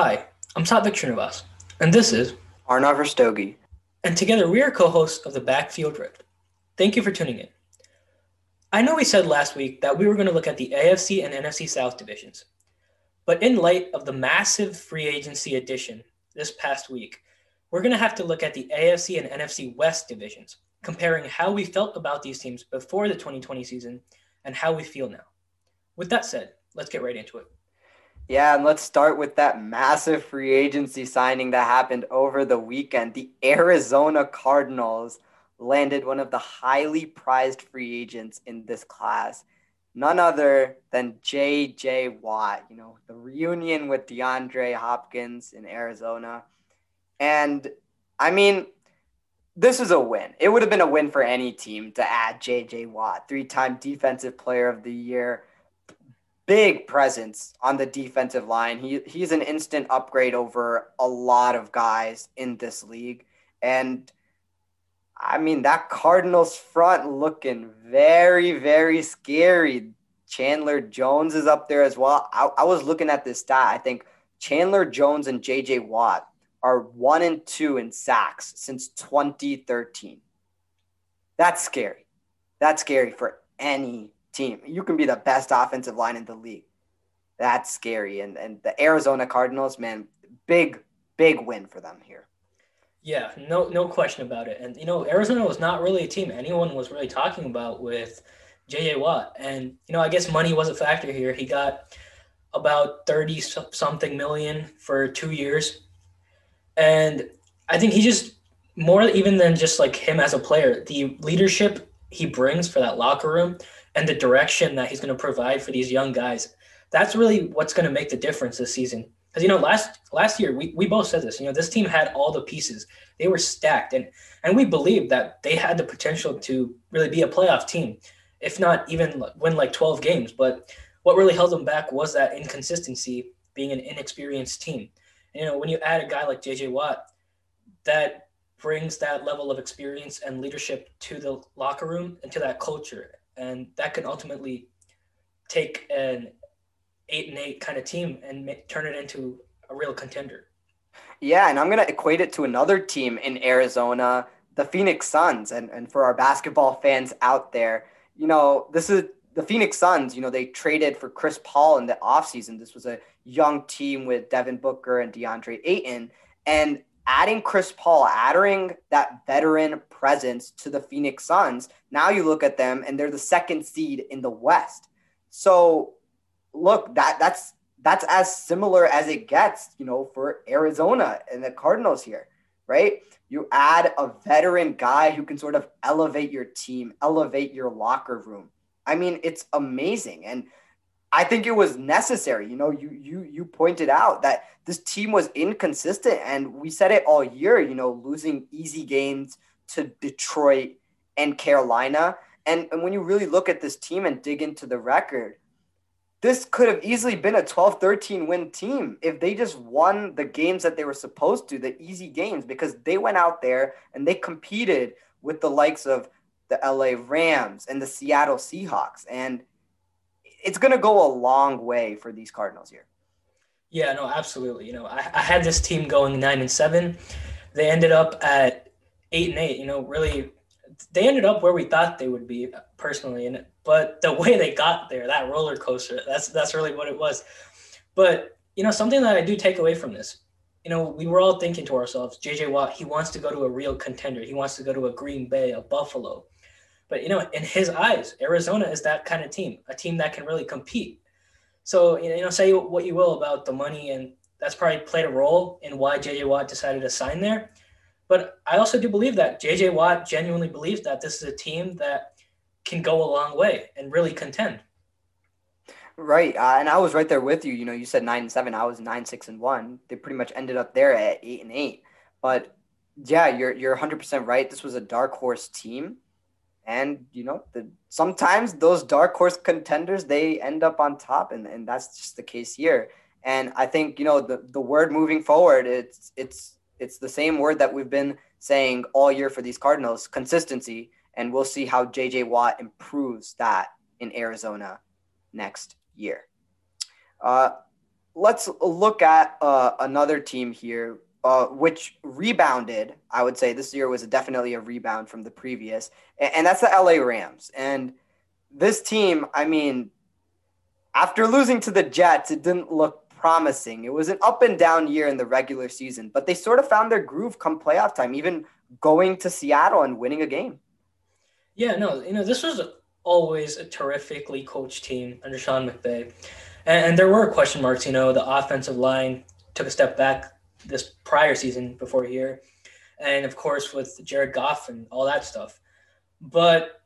Hi, I'm Satvik Srinivas, and this is Arnav Rastogi. And together we are co-hosts of the Backfield Rift. Thank you for tuning in. I know we said last week that we were going to look at the AFC and NFC South divisions. But in light of the massive free agency addition this past week, we're going to have to look at the AFC and NFC West divisions, comparing how we felt about these teams before the 2020 season and how we feel now. With that said, let's get right into it. Yeah, and let's start with that massive free agency signing that happened over the weekend. The Arizona Cardinals landed one of the highly prized free agents in this class, none other than J.J. Watt. You know, the reunion with DeAndre Hopkins in Arizona. And I mean, this is a win. It would have been a win for any team to add J.J. Watt, three time Defensive Player of the Year big presence on the defensive line. He he's an instant upgrade over a lot of guys in this league. And I mean that Cardinals front looking very, very scary. Chandler Jones is up there as well. I, I was looking at this stat. I think Chandler Jones and JJ Watt are one and two in sacks since 2013. That's scary. That's scary for any team. You can be the best offensive line in the league. That's scary. And and the Arizona Cardinals, man, big big win for them here. Yeah, no no question about it. And you know, Arizona was not really a team anyone was really talking about with JJ Watt. And you know, I guess money was a factor here. He got about 30 something million for 2 years. And I think he just more even than just like him as a player, the leadership he brings for that locker room and the direction that he's going to provide for these young guys. That's really what's going to make the difference this season. Because you know, last last year we, we both said this. You know, this team had all the pieces; they were stacked, and and we believed that they had the potential to really be a playoff team, if not even win like twelve games. But what really held them back was that inconsistency, being an inexperienced team. And, you know, when you add a guy like JJ Watt, that brings that level of experience and leadership to the locker room and to that culture and that can ultimately take an eight and eight kind of team and make, turn it into a real contender. Yeah, and I'm gonna equate it to another team in Arizona, the Phoenix Suns, and and for our basketball fans out there, you know this is the Phoenix Suns. You know they traded for Chris Paul in the offseason. This was a young team with Devin Booker and DeAndre Ayton, and adding Chris Paul, adding that veteran presence to the Phoenix Suns, now you look at them and they're the second seed in the West. So look, that that's that's as similar as it gets, you know, for Arizona and the Cardinals here, right? You add a veteran guy who can sort of elevate your team, elevate your locker room. I mean, it's amazing. And I think it was necessary. You know, you you you pointed out that this team was inconsistent, and we said it all year. You know, losing easy games to Detroit and Carolina, and and when you really look at this team and dig into the record, this could have easily been a 12-13 win team if they just won the games that they were supposed to, the easy games, because they went out there and they competed with the likes of the LA Rams and the Seattle Seahawks, and it's going to go a long way for these Cardinals here. Yeah, no, absolutely. You know, I, I had this team going nine and seven. They ended up at eight and eight. You know, really, they ended up where we thought they would be personally. And but the way they got there, that roller coaster, that's that's really what it was. But you know, something that I do take away from this, you know, we were all thinking to ourselves, JJ Watt, he wants to go to a real contender. He wants to go to a Green Bay, a Buffalo. But you know, in his eyes, Arizona is that kind of team, a team that can really compete. So you know, say what you will about the money, and that's probably played a role in why JJ Watt decided to sign there. But I also do believe that JJ Watt genuinely believes that this is a team that can go a long way and really contend. Right, uh, and I was right there with you. You know, you said nine and seven. I was nine, six, and one. They pretty much ended up there at eight and eight. But yeah, you're you're 100 percent right. This was a dark horse team and you know the, sometimes those dark horse contenders they end up on top and, and that's just the case here. And i think you know the, the word moving forward it's it's it's the same word that we've been saying all year for these cardinals consistency. And we'll see how jj watt improves that in arizona next year. Uh, let's look at uh, another team here, uh, which rebounded. I would say this year was definitely a rebound from the previous, and, and that's the LA Rams. And this team, I mean, after losing to the Jets, it didn't look promising. It was an up and down year in the regular season, but they sort of found their groove come playoff time, even going to Seattle and winning a game. Yeah, no, you know, this was always a terrifically coached team under Sean McVay. And, and there were question marks, you know, the offensive line took a step back this prior season before here. And of course, with Jared Goff and all that stuff. But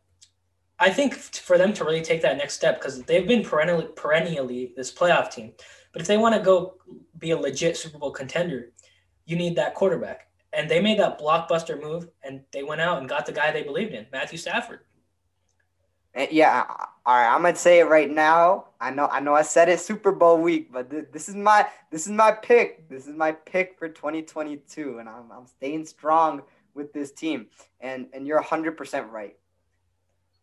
I think for them to really take that next step, because they've been perennially, perennially this playoff team. But if they want to go be a legit Super Bowl contender, you need that quarterback. And they made that blockbuster move and they went out and got the guy they believed in, Matthew Stafford. And yeah, all right. I'm gonna say it right now. I know, I know, I said it Super Bowl week, but th- this is my, this is my pick. This is my pick for 2022, and I'm, I'm staying strong with this team. And and you're 100 percent right.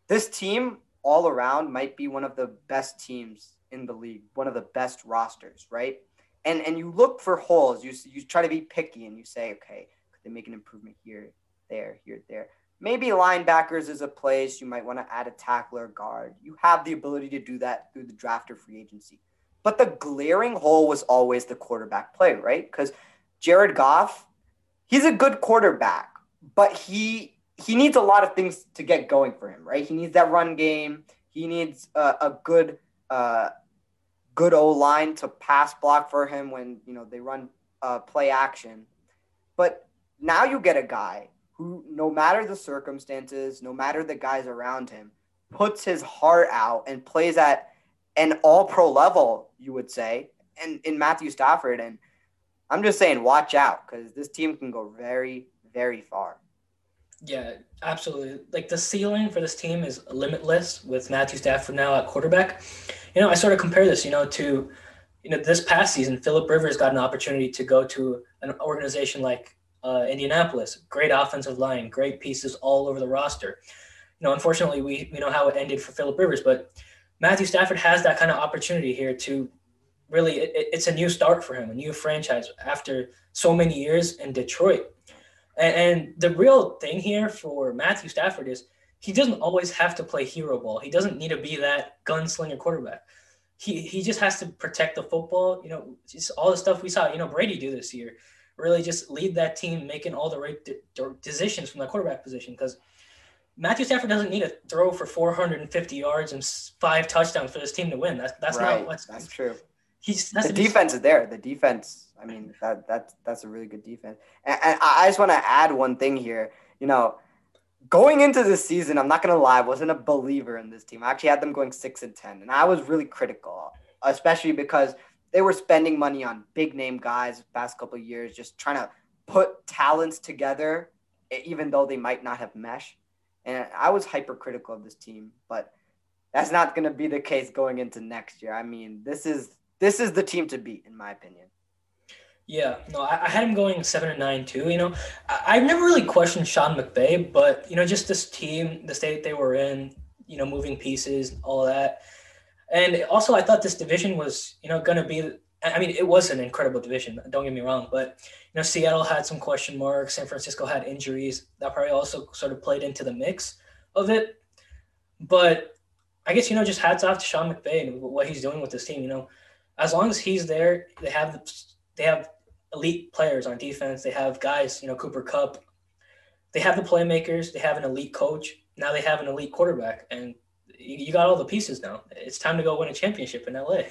This team all around might be one of the best teams in the league, one of the best rosters, right? And and you look for holes. You you try to be picky, and you say, okay, could they make an improvement here, there, here, there? Maybe linebackers is a place you might want to add a tackler guard. You have the ability to do that through the draft or free agency. But the glaring hole was always the quarterback play, right? Because Jared Goff, he's a good quarterback, but he he needs a lot of things to get going for him, right? He needs that run game. He needs a, a good uh, good O line to pass block for him when you know they run uh, play action. But now you get a guy who, no matter the circumstances, no matter the guys around him, puts his heart out and plays at an all pro level, you would say, and in Matthew Stafford. And I'm just saying, watch out because this team can go very, very far. Yeah, absolutely. Like the ceiling for this team is limitless with Matthew Stafford now at quarterback. You know, I sort of compare this, you know, to you know this past season, Philip Rivers got an opportunity to go to an organization like uh, Indianapolis. Great offensive line, great pieces all over the roster. You know, unfortunately, we we know how it ended for Philip Rivers, but Matthew Stafford has that kind of opportunity here to really. It, it's a new start for him, a new franchise after so many years in Detroit. And, and the real thing here for Matthew Stafford is he doesn't always have to play hero ball. He doesn't need to be that gunslinger quarterback. He he just has to protect the football. You know, just all the stuff we saw. You know, Brady do this year really just lead that team making all the right de- de- decisions from the quarterback position because Matthew Stafford doesn't need to throw for 450 yards and five touchdowns for this team to win. That's that's right. not what's that's true. He's the defense is there. The defense. I mean that that's that's a really good defense. And, and I just want to add one thing here. You know, going into this season, I'm not gonna lie, I wasn't a believer in this team. I actually had them going six and ten, and I was really critical, especially because they were spending money on big name guys past couple years, just trying to put talents together, even though they might not have mesh. And I was hypercritical of this team, but that's not going to be the case going into next year. I mean, this is this is the team to beat, in my opinion. Yeah, no, I, I had him going seven and nine too. You know, I, have never really questioned Sean McVay, but you know, just this team, the state they were in, you know, moving pieces, all that and also, I thought this division was, you know, going to be. I mean, it was an incredible division. Don't get me wrong, but you know, Seattle had some question marks. San Francisco had injuries that probably also sort of played into the mix of it. But I guess you know, just hats off to Sean McVay and what he's doing with this team. You know, as long as he's there, they have the, they have elite players on defense. They have guys, you know, Cooper Kupp. They have the playmakers. They have an elite coach. Now they have an elite quarterback, and you got all the pieces now. It's time to go win a championship in LA.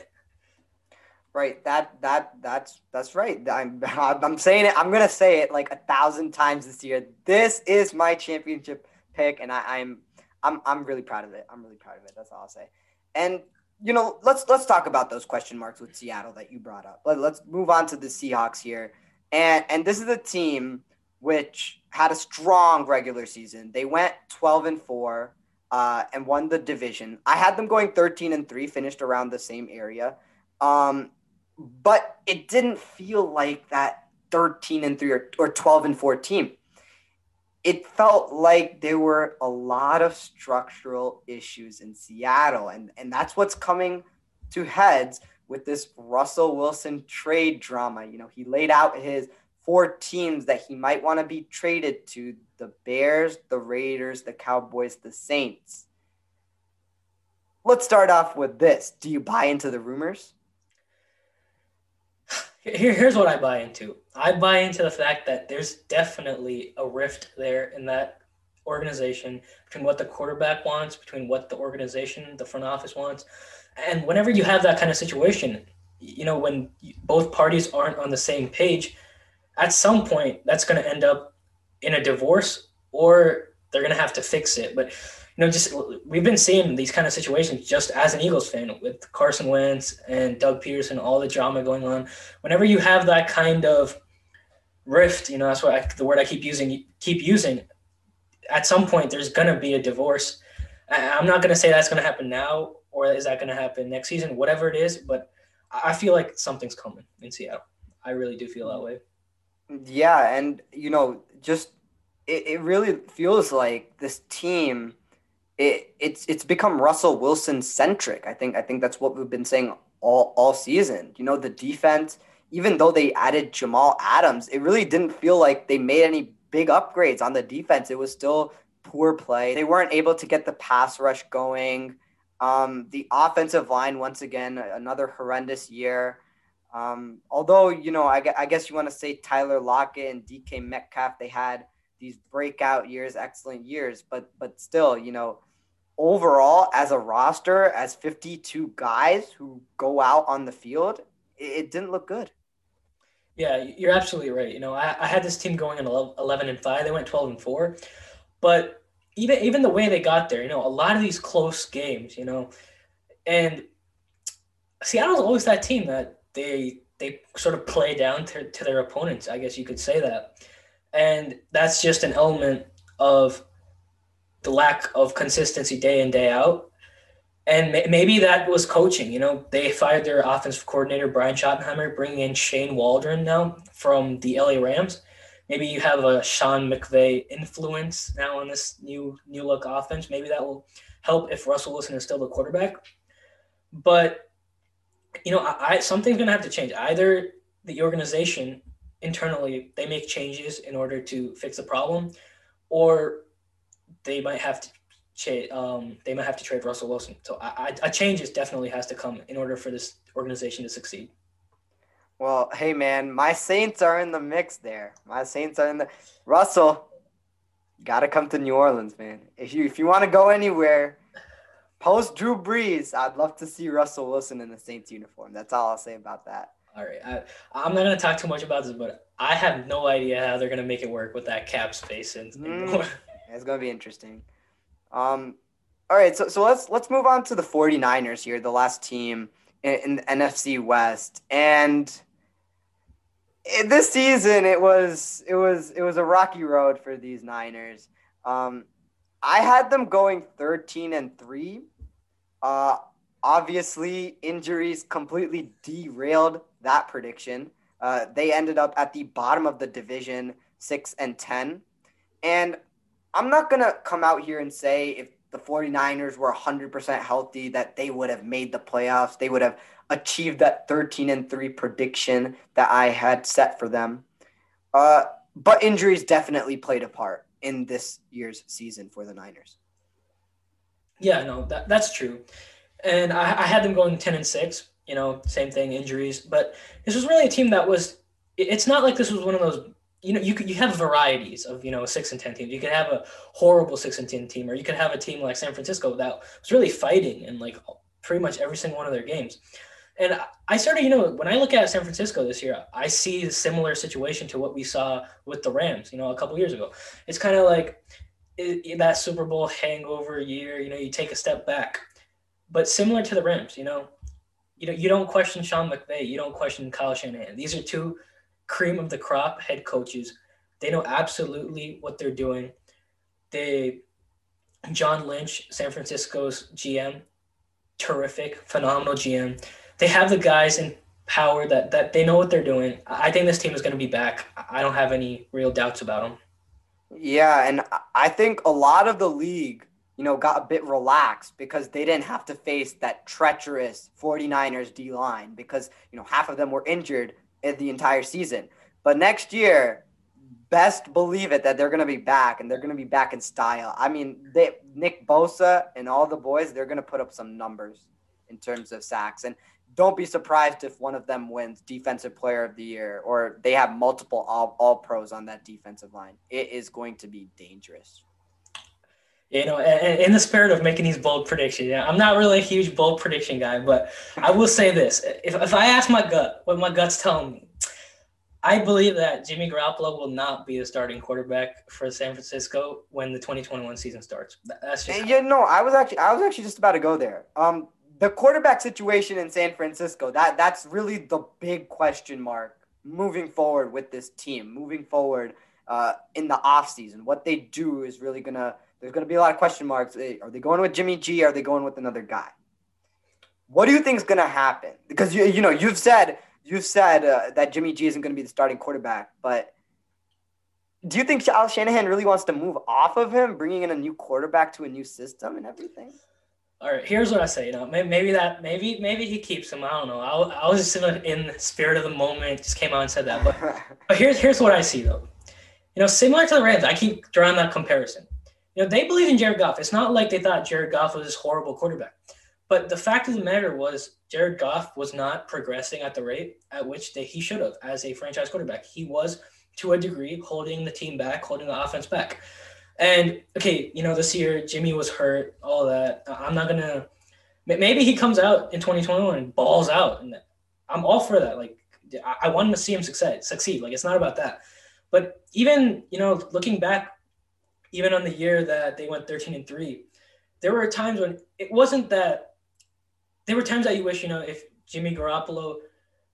Right. That that that's that's right. I'm I'm saying it. I'm gonna say it like a thousand times this year. This is my championship pick, and I, I'm I'm I'm really proud of it. I'm really proud of it. That's all I'll say. And you know, let's let's talk about those question marks with Seattle that you brought up. Let, let's move on to the Seahawks here. And and this is a team which had a strong regular season. They went 12 and 4 uh, and won the division. I had them going 13 and 3, finished around the same area. Um, but it didn't feel like that 13 and 3 or, or 12 and 14. It felt like there were a lot of structural issues in Seattle, and, and that's what's coming to heads with this Russell Wilson trade drama. You know, he laid out his four teams that he might want to be traded to the Bears, the Raiders, the Cowboys, the Saints. Let's start off with this. Do you buy into the rumors? Here, here's what I buy into. I buy into the fact that there's definitely a rift there in that organization between what the quarterback wants, between what the organization, the front office wants. And whenever you have that kind of situation, you know, when both parties aren't on the same page, at some point that's going to end up in a divorce or they're going to have to fix it. But you know, just we've been seeing these kind of situations just as an Eagles fan with Carson Wentz and Doug Pederson, all the drama going on. Whenever you have that kind of rift, you know, that's what I, the word I keep using, keep using. At some point, there's going to be a divorce. I'm not going to say that's going to happen now or is that going to happen next season, whatever it is. But I feel like something's coming in Seattle. I really do feel that way. Yeah, and you know, just it, it really feels like this team it, it's it's become Russell Wilson centric. I think I think that's what we've been saying all all season. You know, the defense, even though they added Jamal Adams, it really didn't feel like they made any big upgrades on the defense. It was still poor play. They weren't able to get the pass rush going. Um, the offensive line, once again, another horrendous year. Um, although, you know, I, I guess you want to say Tyler Lockett and DK Metcalf, they had these breakout years, excellent years, but but still, you know, overall as a roster, as 52 guys who go out on the field, it, it didn't look good. Yeah, you're absolutely right. You know, I, I had this team going in 11 and 5. They went 12 and 4. But even even the way they got there, you know, a lot of these close games, you know, and Seattle's always that team that they they sort of play down to, to their opponents. I guess you could say that, and that's just an element of the lack of consistency day in day out. And maybe that was coaching. You know, they fired their offensive coordinator Brian Schottenheimer, bringing in Shane Waldron now from the LA Rams. Maybe you have a Sean McVay influence now on this new new look offense. Maybe that will help if Russell Wilson is still the quarterback. But you know, I, I something's going to have to change. Either the organization internally they make changes in order to fix the problem, or they might have to cha- um, they might have to trade Russell Wilson. So I, I, a change is definitely has to come in order for this organization to succeed. Well, hey man, my Saints are in the mix there. My Saints are in the Russell. Got to come to New Orleans, man. If you if you want to go anywhere, post Drew Brees, I'd love to see Russell Wilson in the Saints uniform. That's all I'll say about that. All right, I, I'm not gonna talk too much about this, but I have no idea how they're gonna make it work with that cap space and. Mm. It's gonna be interesting. Um, all right, so so let's let's move on to the 49ers here, the last team in, in the NFC West, and this season it was it was it was a rocky road for these Niners. Um, I had them going 13 and three. Uh, obviously, injuries completely derailed that prediction. Uh, they ended up at the bottom of the division, six and ten, and I'm not going to come out here and say if the 49ers were 100% healthy that they would have made the playoffs. They would have achieved that 13 and 3 prediction that I had set for them. Uh, but injuries definitely played a part in this year's season for the Niners. Yeah, no, that, that's true. And I, I had them going 10 and 6, you know, same thing, injuries. But this was really a team that was, it's not like this was one of those you know, you could you have varieties of you know six and ten teams. You could have a horrible six and ten team, or you could have a team like San Francisco that was really fighting in like pretty much every single one of their games. And I started, you know, when I look at San Francisco this year, I see a similar situation to what we saw with the Rams, you know, a couple years ago. It's kind of like it, that Super Bowl hangover year, you know, you take a step back. But similar to the Rams, you know, you know, you don't question Sean McVay, you don't question Kyle Shanahan. These are two cream of the crop head coaches. They know absolutely what they're doing. They, John Lynch, San Francisco's GM, terrific, phenomenal GM. They have the guys in power that that they know what they're doing. I think this team is going to be back. I don't have any real doubts about them. Yeah, and I think a lot of the league you know, got a bit relaxed because they didn't have to face that treacherous 49ers D line because, you know, half of them were injured in the entire season. But next year, best believe it that they're going to be back and they're going to be back in style. I mean, they, Nick Bosa and all the boys, they're going to put up some numbers in terms of sacks. And don't be surprised if one of them wins defensive player of the year or they have multiple all, all pros on that defensive line. It is going to be dangerous. You know, in the spirit of making these bold predictions, yeah, I'm not really a huge bold prediction guy, but I will say this: if, if I ask my gut, what my gut's telling me, I believe that Jimmy Garoppolo will not be the starting quarterback for San Francisco when the 2021 season starts. That's just yeah. No, I was actually I was actually just about to go there. Um, the quarterback situation in San Francisco that that's really the big question mark moving forward with this team. Moving forward uh, in the offseason. what they do is really gonna there's going to be a lot of question marks. Are they going with Jimmy G? Are they going with another guy? What do you think is going to happen? Because you you know you've said you've said uh, that Jimmy G isn't going to be the starting quarterback, but do you think Al Shanahan really wants to move off of him, bringing in a new quarterback to a new system and everything? All right, here's what I say. You know, maybe that, maybe, maybe he keeps him. I don't know. I, I was just in, a, in the spirit of the moment, just came out and said that. But, but here's here's what I see though. You know, similar to the Rams, I keep drawing that comparison. You know, they believe in Jared Goff. It's not like they thought Jared Goff was this horrible quarterback. But the fact of the matter was, Jared Goff was not progressing at the rate at which they, he should have as a franchise quarterback. He was, to a degree, holding the team back, holding the offense back. And okay, you know, this year Jimmy was hurt, all that. I'm not gonna. Maybe he comes out in 2021 and balls out, and I'm all for that. Like, I want to see him succeed. Succeed. Like, it's not about that. But even you know, looking back even on the year that they went 13 and 3 there were times when it wasn't that there were times that you wish you know if jimmy garoppolo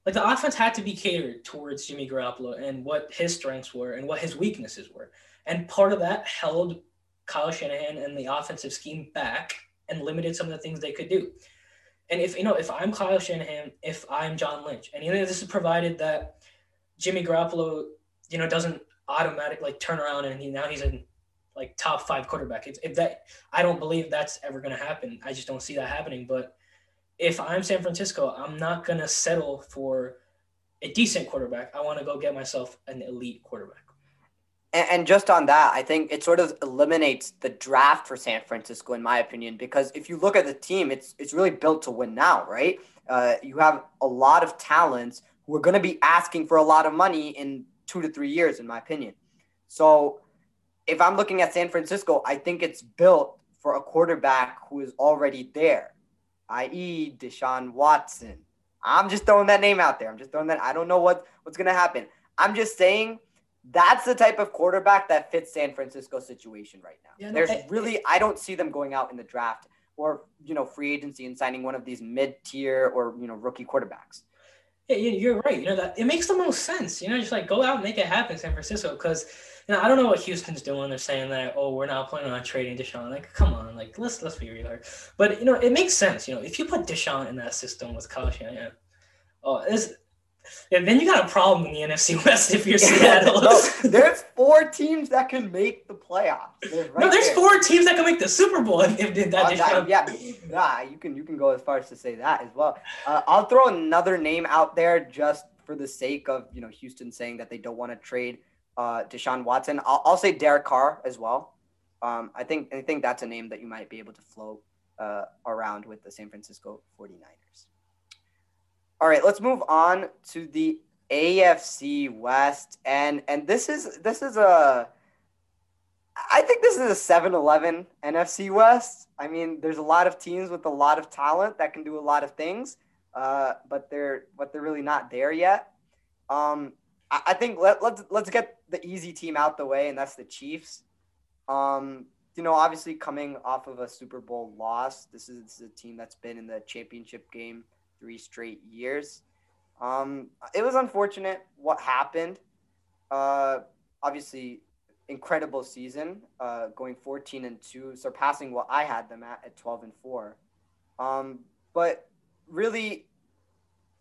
like the offense had to be catered towards jimmy garoppolo and what his strengths were and what his weaknesses were and part of that held kyle shanahan and the offensive scheme back and limited some of the things they could do and if you know if i'm kyle shanahan if i'm john lynch and you know this is provided that jimmy garoppolo you know doesn't automatically like turn around and he now he's in like top five quarterback. If, if that, I don't believe that's ever going to happen. I just don't see that happening. But if I'm San Francisco, I'm not going to settle for a decent quarterback. I want to go get myself an elite quarterback. And, just on that, I think it sort of eliminates the draft for San Francisco, in my opinion, because if you look at the team, it's it's really built to win now, right? Uh, you have a lot of talents who are going to be asking for a lot of money in two to three years, in my opinion. So if I'm looking at San Francisco, I think it's built for a quarterback who is already there, i.e., Deshaun Watson. I'm just throwing that name out there. I'm just throwing that. I don't know what, what's going to happen. I'm just saying that's the type of quarterback that fits San Francisco's situation right now. Yeah, no, There's I, really, I don't see them going out in the draft or, you know, free agency and signing one of these mid tier or, you know, rookie quarterbacks. Yeah, you're right. You know, that it makes the most sense. You know, just like go out and make it happen, San Francisco, because you know, I don't know what Houston's doing. They're saying that, oh, we're not planning on trading Deshaun. Like, come on, like let's let's be real. But you know, it makes sense. You know, if you put Deshaun in that system with Kyle Shanahan, oh, it's and then you got a problem in the NFC West if you're Seattle. no, there's four teams that can make the playoffs. Right no, there's there. four teams that can make the Super Bowl if, if that. Uh, that yeah, yeah, you can you can go as far as to say that as well. Uh, I'll throw another name out there just for the sake of you know Houston saying that they don't want to trade uh, Deshaun Watson. I'll, I'll say Derek Carr as well. Um, I think I think that's a name that you might be able to float uh, around with the San Francisco 49ers. All right, let's move on to the AFC West, and and this is this is a. I think this is a 7-Eleven NFC West. I mean, there's a lot of teams with a lot of talent that can do a lot of things, uh, but they're but they're really not there yet. Um, I think let, let's let's get the easy team out the way, and that's the Chiefs. Um, you know, obviously coming off of a Super Bowl loss, this is, this is a team that's been in the championship game three straight years. Um, it was unfortunate what happened. Uh, obviously, incredible season, uh, going 14 and two, surpassing what I had them at at 12 and four. Um, but really,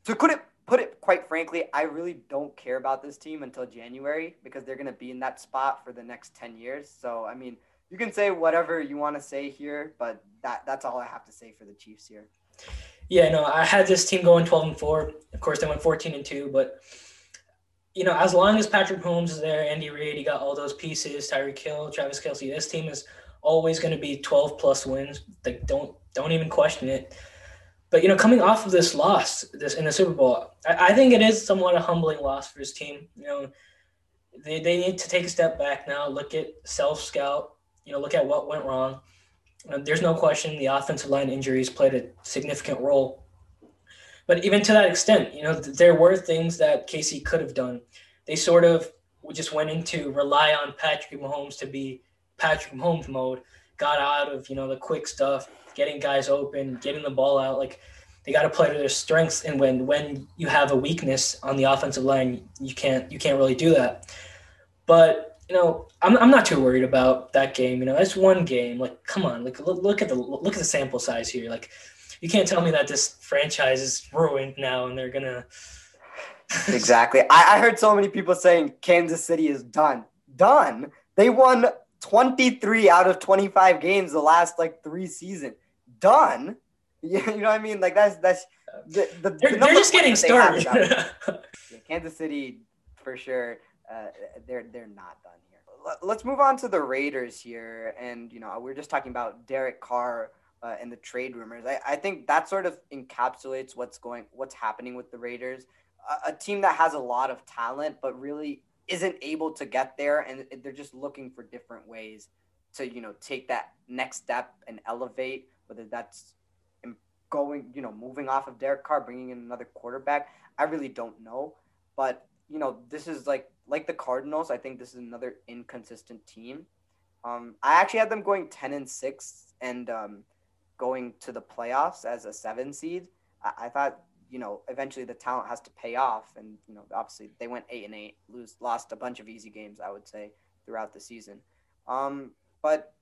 to put it put it quite frankly, I really don't care about this team until January because they're going to be in that spot for the next 10 years. So, I mean, you can say whatever you want to say here, but that that's all I have to say for the Chiefs here. Yeah, no, I had this team going 12 and 4. Of course, they went 14 and 2, but you know, as long as Patrick Mahomes is there, Andy Reid, you got all those pieces, Tyreek Hill, Travis Kelce, this team is always going to be 12 plus wins. Like don't don't even question it. But you know, coming off of this loss, this in the Super Bowl, I, I think it is somewhat a humbling loss for his team. You know, they, they need to take a step back now, look at self scout, you know, look at what went wrong. Uh, there's no question the offensive line injuries played a significant role. But even to that extent, you know, there were things that KC could have done. They sort of just went into rely on Patrick Mahomes to be Patrick Mahomes mode, got out of, you know, the quick stuff, getting guys open, getting the ball out. Like they got to play to their strengths. And when when you have a weakness on the offensive line, you can't you can't really do that. But you know, I'm, I'm not too worried about that game. You know, it's one game. Like, come on, like look, look at the look at the sample size here. Like, you can't tell me that this franchise is ruined now and they're gonna. exactly. I, I heard so many people saying Kansas City is done. Done. They won 23 out of 25 games the last like three seasons. Done. You know what I mean? Like that's that's the, the, they're, the they're just getting started. Kansas City for sure. Uh, they're they're not done here. Let's move on to the Raiders here, and you know we're just talking about Derek Carr uh, and the trade rumors. I, I think that sort of encapsulates what's going what's happening with the Raiders, a, a team that has a lot of talent but really isn't able to get there, and they're just looking for different ways to you know take that next step and elevate. Whether that's going, you know, moving off of Derek Carr, bringing in another quarterback. I really don't know, but you know, this is like like the Cardinals. I think this is another inconsistent team. Um, I actually had them going ten and six and um, going to the playoffs as a seven seed. I, I thought you know eventually the talent has to pay off, and you know obviously they went eight and eight, lose lost a bunch of easy games. I would say throughout the season. Um, but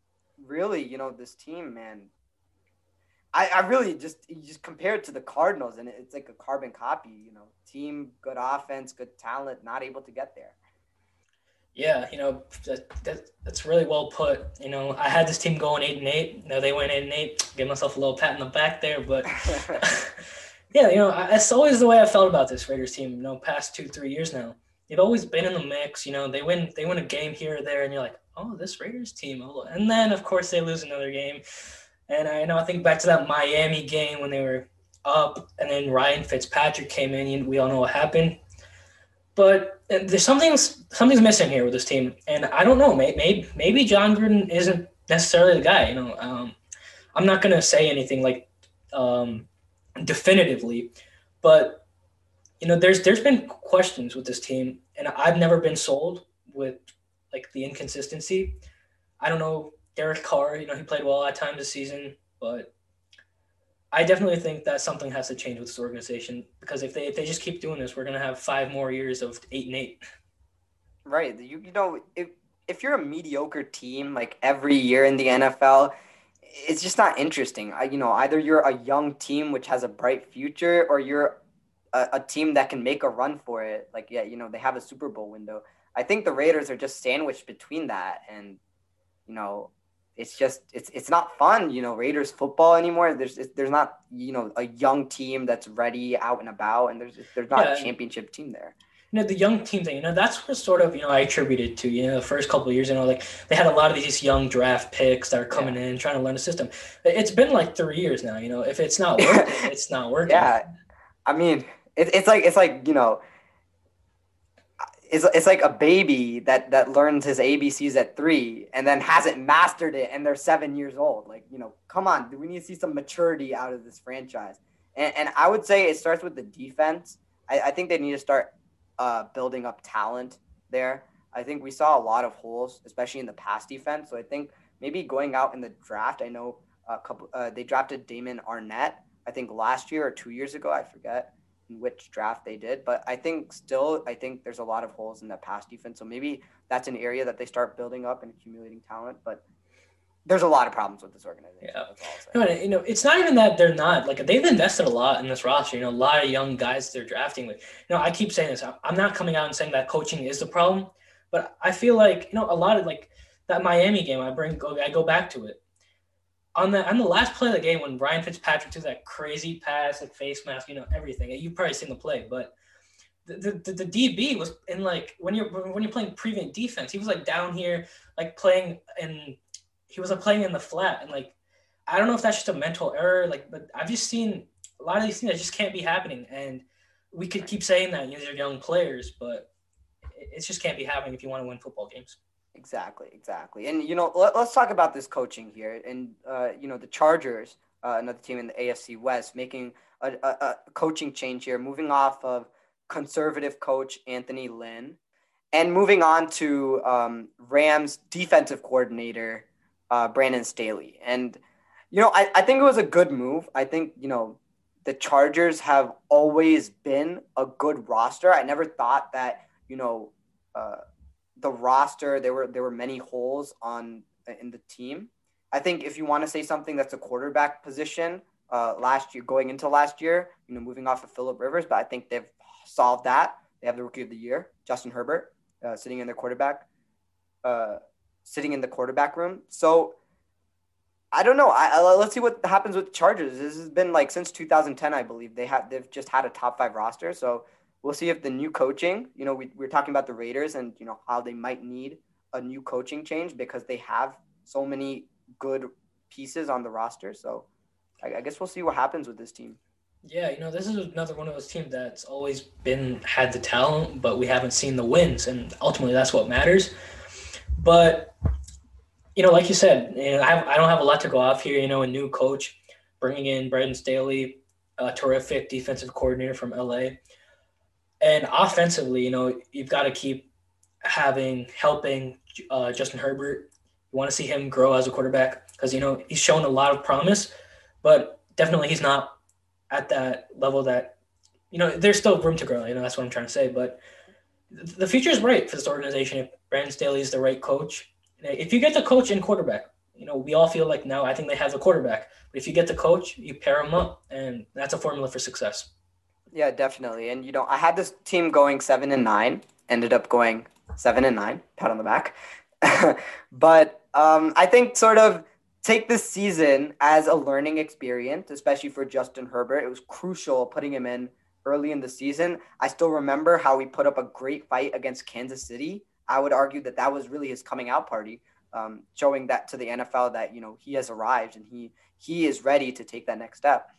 really, you know, this team, man, I, I really just you just compare it to the Cardinals, and it's like a carbon copy. You know, team, good offense, good talent, not able to get there. Yeah, you know that, that that's really well put. You know, I had this team going eight and eight. Know, they went eight and eight. Give myself a little pat in the back there, but yeah, you know, that's always the way I felt about this Raiders team. You know, past two three years now, they've always been in the mix. You know, they win they win a game here or there, and you're like, oh, this Raiders team. Oh, and then of course they lose another game and I know I think back to that Miami game when they were up, and then Ryan Fitzpatrick came in. And we all know what happened. But uh, there's something's something's missing here with this team, and I don't know. Maybe maybe Jon Gruden isn't necessarily the guy. You know, um, I'm not gonna say anything like um, definitively, but you know, there's there's been questions with this team, and I've never been sold with like the inconsistency. I don't know Derek Carr, you know, he played well at times this season, but I definitely think that something has to change with this organization because if they if they just keep doing this, we're gonna have five more years of eight and eight. Right. You you know if if you're a mediocre team like every year in the NFL, it's just not interesting. I, You know, either you're a young team which has a bright future, or you're a, a team that can make a run for it. Like yeah, you know they have a Super Bowl window. I think the Raiders are just sandwiched between that, and you know it's just it's it's not fun, you know, Raiders football anymore. There's there's not you know a young team that's ready out and about, and there's there's not yeah. a championship team there. You know the young team thing. You know that's what sort of you know I attributed to you know the first couple of years. You know like they had a lot of these young draft picks that are coming yeah. in trying to learn the system. It's been like three years now. You know if it's not working, it's not working. Yeah, I mean it, it's like it's like you know it's, it's like a baby that that learns his ABCs at three and then hasn't mastered it and they're seven years old. Like, you know, come on, do we need to see some maturity out of this franchise. And, and I would say it starts with the defense. I, I think they need to start uh, building up talent there. I think we saw a lot of holes, especially in the pass defense. So I think maybe going out in the draft, I know a couple, uh, they drafted Damon Arnette, I think last year or two years ago, I forget which draft they did. But I think still, I think there's a lot of holes in the pass defense. So maybe that's an area that they start building up and accumulating talent. But there's a lot of problems with this organization. Yeah. No, you know, it's not even that they're not like they've invested a lot in this roster. You know, a lot of young guys they're drafting with. You know, I keep saying this. I'm not coming out and saying that coaching is the problem, but I feel like you know a lot of like that Miami game, I bring I go back to it. On the on the last play of the game when Ryan Fitzpatrick took that crazy pass, like face mask, you know, everything. You've probably seen the play, but the, the, the DB was in like when you're when you're playing prevent defense, he was like down here, like playing and he was like playing in the flat and like I don't know if that's just a mental error, like but I've just seen a lot of these things that just can't be happening and we could keep saying that you know, these are young players, but it just can't be happening if you want to win football games. Exactly, exactly. And you know, let, us talk about this coaching here. And uh, you know, the Chargers, uh, another team in the AFC West, making a, a, a, coaching change here, moving off of conservative coach Anthony Lynn, and moving on to um, Rams defensive coordinator uh, Brandon Staley. And you know, I, I think it was a good move. I think you know the Chargers have always been a good roster. I never thought that you know uh, the roster there were there were many holes on in the team. I think if you want to say something that's a quarterback position uh, last year going into last year, you know, moving off of Philip Rivers, but I think they've solved that. They have the rookie of the year, Justin Herbert, uh, sitting in their quarterback, uh, sitting in the quarterback room. So I don't know. I, I, let's see what happens with the Chargers. This has been like since 2010, I believe they have they've just had a top five roster. So we'll see if the new coaching, you know, we, we are talking about the Raiders and, you know, how they might need a new coaching change because they have so many good pieces on the roster. So I, I guess we'll see what happens with this team. Yeah, you know, this is another one of those teams that's always been had the talent, but we haven't seen the wins, and ultimately that's what matters. But you know, like you said, you know, I, have, I don't have a lot to go off here. You know, a new coach, bringing in Brandon Staley, a terrific defensive coordinator from LA. And offensively, you know, you've got to keep having helping uh, Justin Herbert. You want to see him grow as a quarterback because you know he's shown a lot of promise, but definitely he's not at that level that you know there's still room to grow. You know that's what I'm trying to say. But the future is bright for this organization if Brandon Staley is the right coach. If you get the coach and quarterback, you know we all feel like now I think they have the quarterback. But if you get the coach, you pair them up, and that's a formula for success. Yeah, definitely. And you know, I had this team going seven and nine, ended up going seven and nine, pat on the back. but um, I think sort of take this season as a learning experience, especially for Justin Herbert. It was crucial putting him in early in the season. I still remember how he put up a great fight against Kansas City. I would argue that that was really his coming out party, um, showing that to the NFL that you know he has arrived and he he is ready to take that next step.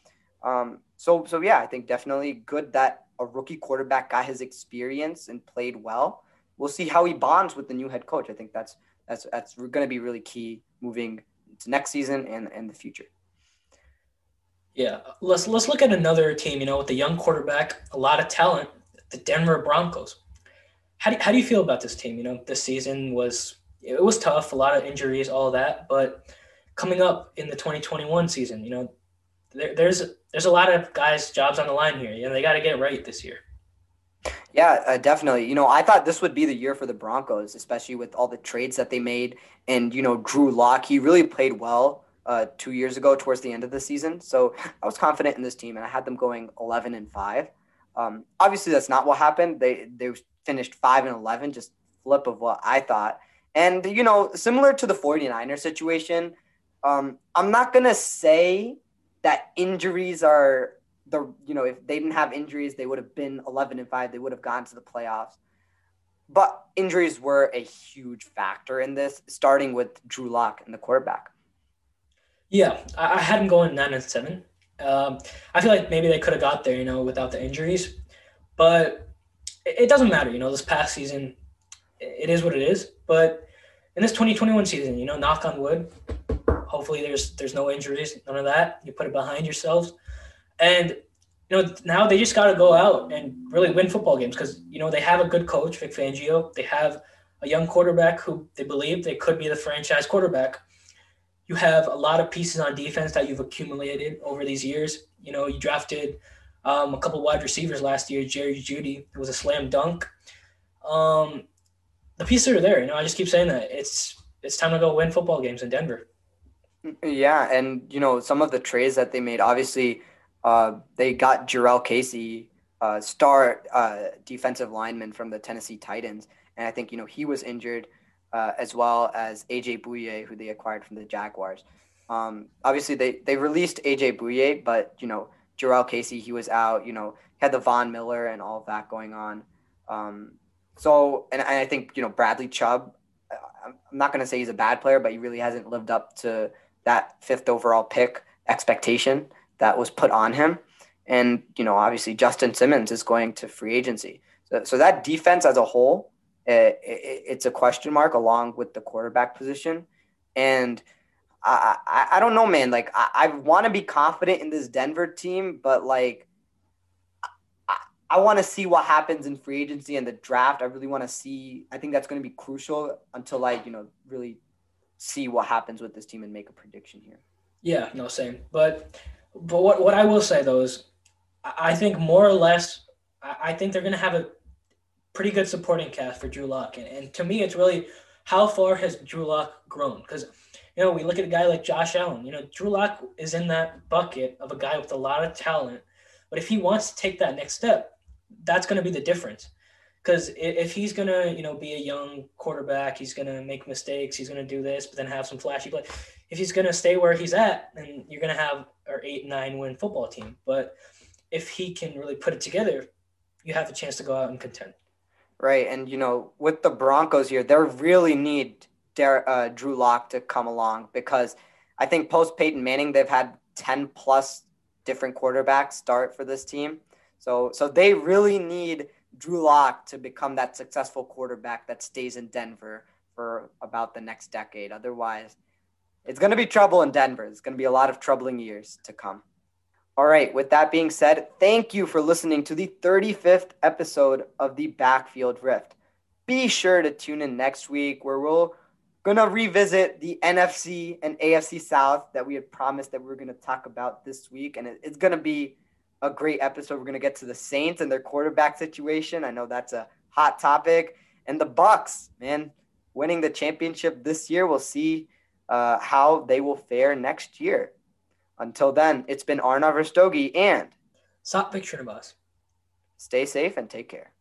Um, so so yeah, I think definitely good that a rookie quarterback got his experience and played well. We'll see how he bonds with the new head coach. I think that's that's that's going to be really key moving to next season and and the future. Yeah, let's let's look at another team. You know, with a young quarterback, a lot of talent, the Denver Broncos. How do, how do you feel about this team? You know, this season was it was tough, a lot of injuries, all of that, but coming up in the 2021 season, you know, there, there's there's a lot of guys' jobs on the line here. You know, they got to get it right this year. Yeah, uh, definitely. You know, I thought this would be the year for the Broncos, especially with all the trades that they made. And, you know, Drew Lock, he really played well uh, two years ago towards the end of the season. So I was confident in this team, and I had them going 11 and 5. Um, obviously, that's not what happened. They, they finished 5 and 11, just flip of what I thought. And, you know, similar to the 49er situation, um, I'm not to say that injuries are the you know if they didn't have injuries they would have been 11 and 5 they would have gone to the playoffs. But injuries were a huge factor in this starting with drew lock and the quarterback. Yeah i had him going 9 and 7 um, i feel like maybe they could have got there you know without the injuries but it, it doesn't matter you know this past season it is what it is. But in this 2021 season you know knock on wood Hopefully, there's there's no injuries, none of that. You put it behind yourselves, and you know now they just got to go out and really win football games because you know they have a good coach, Vic Fangio. They have a young quarterback who they believe they could be the franchise quarterback. You have a lot of pieces on defense that you've accumulated over these years. You know, you drafted um, a couple wide receivers last year. Jerry Jeudy. it was a slam dunk. Um, the pieces are there. You know, I just keep saying that it's it's time to go win football games in Denver. Yeah, and you know some of the trades that they made. Obviously, uh, they got Jurrell Casey, uh, star uh, defensive lineman from the Tennessee Titans, and I think you know he was injured. uh, as well as AJ Bouye, who they acquired from the Jaguars. Um, obviously, they they released AJ Bouye, but you know Jurrell Casey, he was out. You know, had the Von Miller and all of that going on. Um, so, and, and I think you know Bradley Chubb. I'm not going to say he's a bad player, but he really hasn't lived up to that fifth overall pick expectation that was put on him. And you know, obviously, Justin Simmons is going to free agency. So, so that defense as a whole, eh, it, it, it's a question mark along with the quarterback position. And I, I, I don't know, man. Like I, I want to be confident in this Denver team, but like I, I want to see what happens in free agency and the draft. I really want to see. I think that's going to be crucial until like you know, really see what happens with this team and make a prediction here. Yeah, no, same. But but what what I will say though is, I think more or less, I think they're to have a pretty good supporting cast for Drew Lock, and, and to me, it's really how far has Drew Lock grown because you know, we look at a guy like Josh Allen. You know, Drew Lock is in that bucket of a guy with a lot of talent. But if he wants to take that next step, that's to be the difference. Because if he's to, you know, be a young quarterback, he's to make mistakes, he's to do this, but then have some flashy play. If he's to stay where he's at, then you're to have our eight, nine win football team. But if he can really put it together, you have a chance to go out and contend. Right. And, you know, with the Broncos here, they really need Der- uh, Drew Lock to come along because I think post Peyton Manning, they've had 10 plus different quarterbacks start for this team. So, so they really need Drew Lock to become that successful quarterback that stays in Denver for about the next decade. Otherwise, it's going to be trouble in Denver. It's going to be a lot of troubling years to come. All right, with that being said, thank you for listening to the 35th episode of the Backfield Rift. Be sure to tune in next week where we're gonna revisit the NFC and AFC South that we had promised that we were gonna talk about this week, and it's gonna be a great episode. We're gonna get to the Saints and their quarterback situation. I know that's a hot topic, and the Bucs, man, winning the championship this year. We'll see uh, how they will fare next year. Until then, it's been Arnav Rastogi and Stop picturing of us. Stay safe and take care.